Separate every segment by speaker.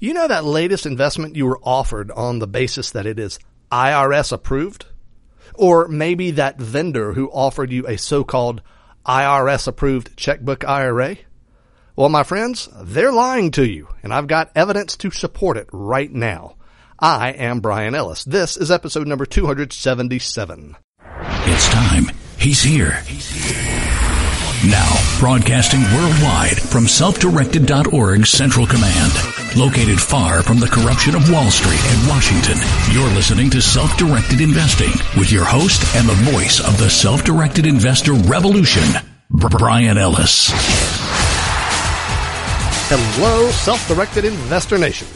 Speaker 1: You know that latest investment you were offered on the basis that it is IRS approved? Or maybe that vendor who offered you a so-called IRS approved checkbook IRA? Well, my friends, they're lying to you, and I've got evidence to support it right now. I am Bryan Ellis. This is episode number 277.
Speaker 2: It's time. He's here. He's here. Now, broadcasting worldwide from selfdirected.org Central Command. Located far from the corruption of Wall Street and Washington, you're listening to Self-Directed Investing with your host and the voice of the self-directed investor revolution, Bryan Ellis.
Speaker 1: Hello, self-directed investor nation.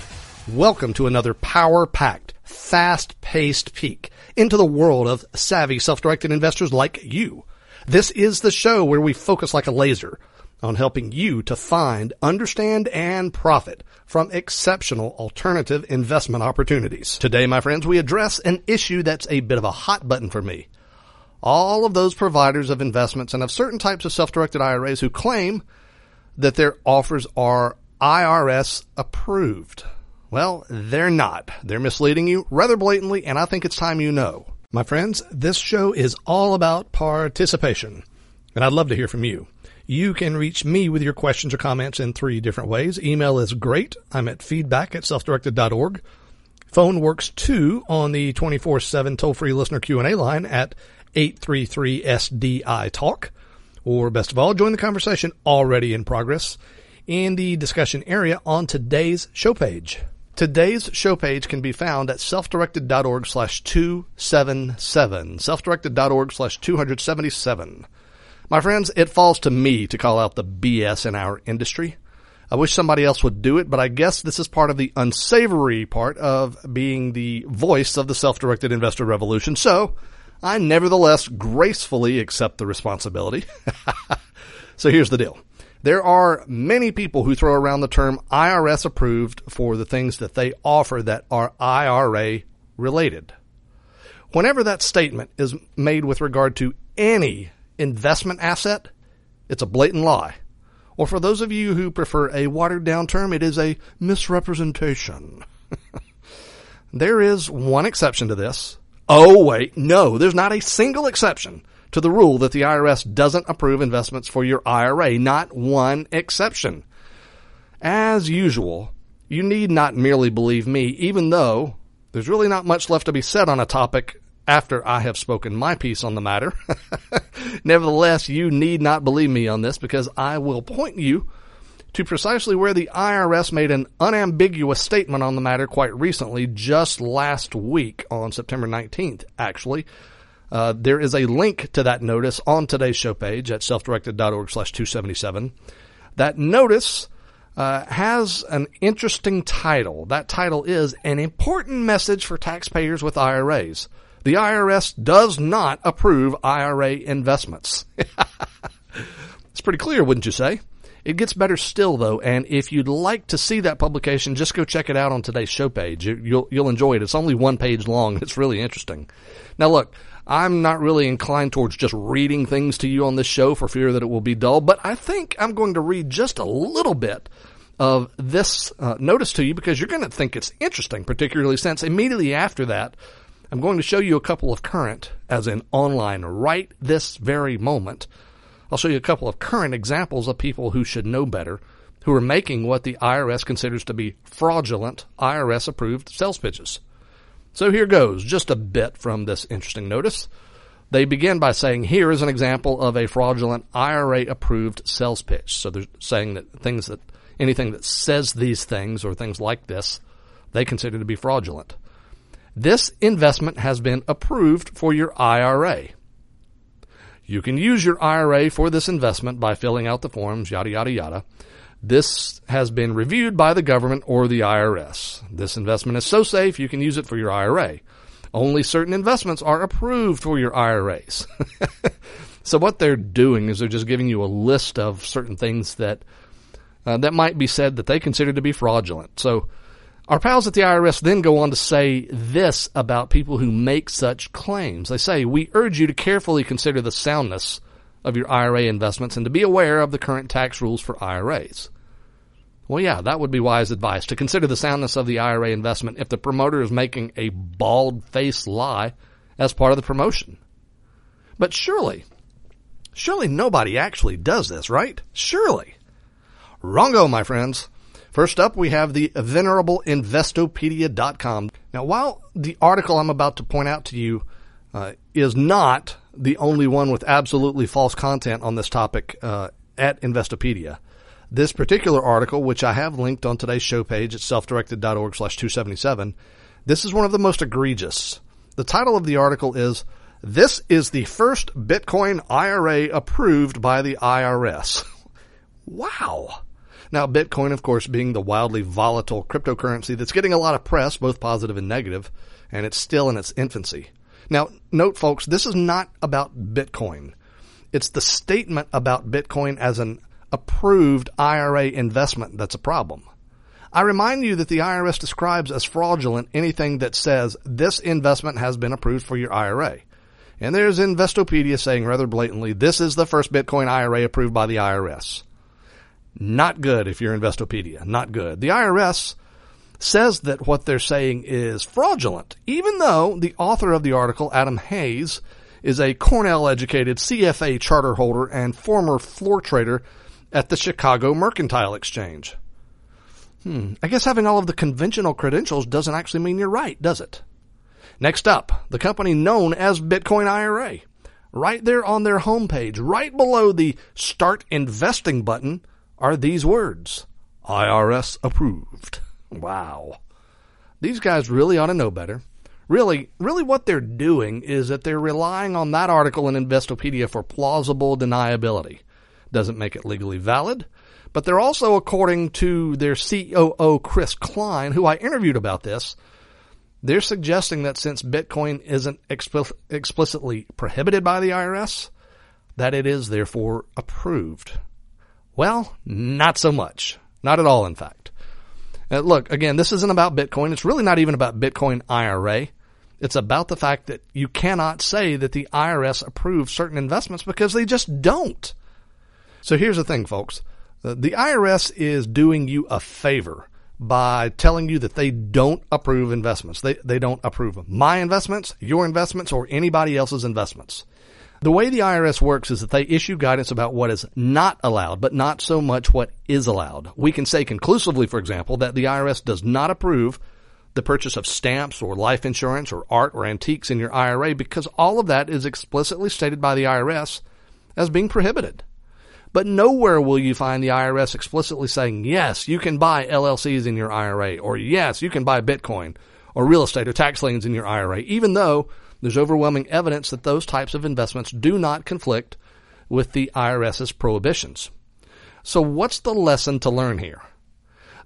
Speaker 1: Welcome to another power-packed, fast-paced peek into the world of savvy self-directed investors like you. This is the show where we focus like a laser on helping you to find, understand, and profit from exceptional alternative investment opportunities. Today, my friends, we address an issue that's a bit of a hot button for me. All of those providers of investments and of certain types of self-directed IRAs who claim that their offers are IRS approved. Well, they're not. They're misleading you rather blatantly, and I think it's time you know. My friends, this show is all about participation, and I'd love to hear from you. You can reach me with your questions or comments in three different ways. Email is great. I'm at feedback at selfdirected.org. Phone works too on the 24-7 toll-free listener Q&A line at 833-SDI-TALK. Or best of all, join the conversation already in progress in the discussion area on today's show page. Today's show page can be found at selfdirected.org slash 277. Selfdirected.org slash 277. My friends, it falls to me to call out the BS in our industry. I wish somebody else would do it, but I guess this is part of the unsavory part of being the voice of the self-directed investor revolution. So I nevertheless gracefully accept the responsibility. so here's the deal. There are many people who throw around the term IRS approved for the things that they offer that are IRA related. Whenever that statement is made with regard to any investment asset, it's a blatant lie. Or for those of you who prefer a watered down term, it is a misrepresentation. there is one exception to this. Oh, wait, no, there's not a single exception to the rule that the IRS doesn't approve investments for your IRA, not one exception. As usual, you need not merely believe me, even though there's really not much left to be said on a topic after I have spoken my piece on the matter. Nevertheless, you need not believe me on this because I will point you to precisely where the IRS made an unambiguous statement on the matter quite recently, just last week on September 19th, actually, uh, there is a link to that notice on today's show page at selfdirected.org slash 277. That notice uh, has an interesting title. That title is An Important Message for Taxpayers with IRAs. The IRS does not approve IRA investments. it's pretty clear, wouldn't you say? It gets better still though, and if you'd like to see that publication, just go check it out on today's show page. You'll, you'll enjoy it. It's only one page long. It's really interesting. Now look, I'm not really inclined towards just reading things to you on this show for fear that it will be dull, but I think I'm going to read just a little bit of this uh, notice to you because you're going to think it's interesting, particularly since immediately after that, I'm going to show you a couple of current, as in online, right this very moment. I'll show you a couple of current examples of people who should know better, who are making what the IRS considers to be fraudulent IRS approved sales pitches. So here goes, just a bit from this interesting notice. They begin by saying, here is an example of a fraudulent IRA approved sales pitch. So they're saying that things that, anything that says these things or things like this, they consider to be fraudulent. This investment has been approved for your IRA. You can use your IRA for this investment by filling out the forms, yada, yada, yada. This has been reviewed by the government or the IRS. This investment is so safe you can use it for your IRA. Only certain investments are approved for your IRAs. so what they're doing is they're just giving you a list of certain things that uh, that might be said that they consider to be fraudulent. So our pals at the IRS then go on to say this about people who make such claims. They say, we urge you to carefully consider the soundness of your IRA investments and to be aware of the current tax rules for IRAs. Well, yeah, that would be wise advice to consider the soundness of the IRA investment if the promoter is making a bald faced lie as part of the promotion. But surely, surely nobody actually does this, right? Surely. Wrongo, my friends. First up, we have the venerable Investopedia.com. Now, while the article I'm about to point out to you uh, is not the only one with absolutely false content on this topic uh, at Investopedia, this particular article, which I have linked on today's show page at selfdirected.org slash 277, this is one of the most egregious. The title of the article is, This is the first Bitcoin IRA approved by the IRS. wow. Now, Bitcoin, of course, being the wildly volatile cryptocurrency that's getting a lot of press, both positive and negative, and it's still in its infancy. Now, note, folks, this is not about Bitcoin. It's the statement about Bitcoin as an approved IRA investment that's a problem. I remind you that the IRS describes as fraudulent anything that says this investment has been approved for your IRA. And there's Investopedia saying rather blatantly, this is the first Bitcoin IRA approved by the IRS. Not good if you're Investopedia. Not good. The IRS says that what they're saying is fraudulent, even though the author of the article, Adam Hayes, is a Cornell educated CFA charter holder and former floor trader at the Chicago Mercantile Exchange. Hmm, I guess having all of the conventional credentials doesn't actually mean you're right, does it? Next up, the company known as Bitcoin IRA. Right there on their homepage, right below the Start Investing button, are these words IRS approved. Wow. These guys really ought to know better. Really, really what they're doing is that they're relying on that article in Investopedia for plausible deniability doesn't make it legally valid. But they're also, according to their COO, Chris Kline, who I interviewed about this, they're suggesting that since Bitcoin isn't explicitly prohibited by the IRS, that it is therefore approved. Well, not so much. Not at all, in fact. Uh, look, again, this isn't about Bitcoin. It's really not even about Bitcoin IRA. It's about the fact that you cannot say that the IRS approves certain investments because they just don't. So here's the thing, folks. The IRS is doing you a favor by telling you that they don't approve investments. They, they don't approve my investments, your investments, or anybody else's investments. The way the IRS works is that they issue guidance about what is not allowed, but not so much what is allowed. We can say conclusively, for example, that the IRS does not approve the purchase of stamps or life insurance or art or antiques in your IRA because all of that is explicitly stated by the IRS as being prohibited. But nowhere will you find the IRS explicitly saying, yes, you can buy LLCs in your IRA, or yes, you can buy Bitcoin, or real estate or tax liens in your IRA, even though there's overwhelming evidence that those types of investments do not conflict with the IRS's prohibitions. So what's the lesson to learn here?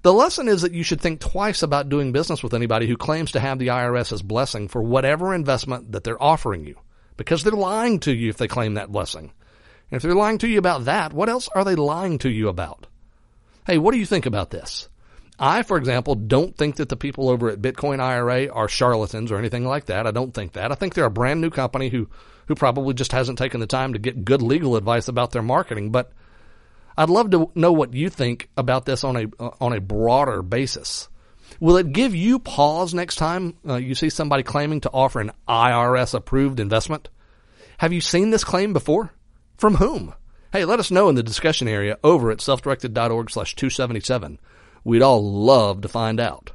Speaker 1: The lesson is that you should think twice about doing business with anybody who claims to have the IRS's blessing for whatever investment that they're offering you, because they're lying to you if they claim that blessing. And if they're lying to you about that, what else are they lying to you about? Hey, what do you think about this? I, for example, don't think that the people over at Bitcoin IRA are charlatans or anything like that. I don't think that. I think they're a brand new company who, who probably just hasn't taken the time to get good legal advice about their marketing. But I'd love to know what you think about this on a on a broader basis. Will it give you pause next time uh, you see somebody claiming to offer an IRS approved investment? Have you seen this claim before? From whom? Hey, let us know in the discussion area over at selfdirected.org slash 277. We'd all love to find out.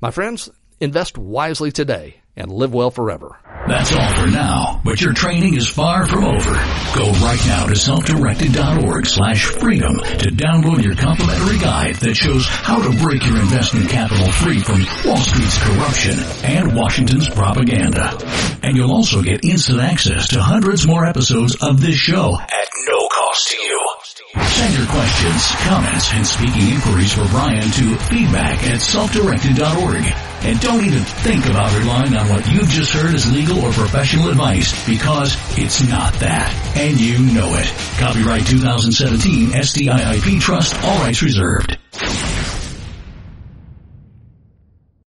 Speaker 1: My friends, invest wisely today and live well forever.
Speaker 2: That's all for now, but your training is far from over. Go right now to selfdirected.org slash freedom to download your complimentary guide that shows how to break your investment capital free from Wall Street's corruption and Washington's propaganda. And you'll also get instant access to hundreds more episodes of this show at no cost to you. Send your questions, comments, and speaking inquiries for Bryan to feedback at selfdirected.org. And don't even think about relying on what you've just heard as legal or professional advice because it's not that. And you know it. Copyright 2017 SDIIP Trust, all rights reserved.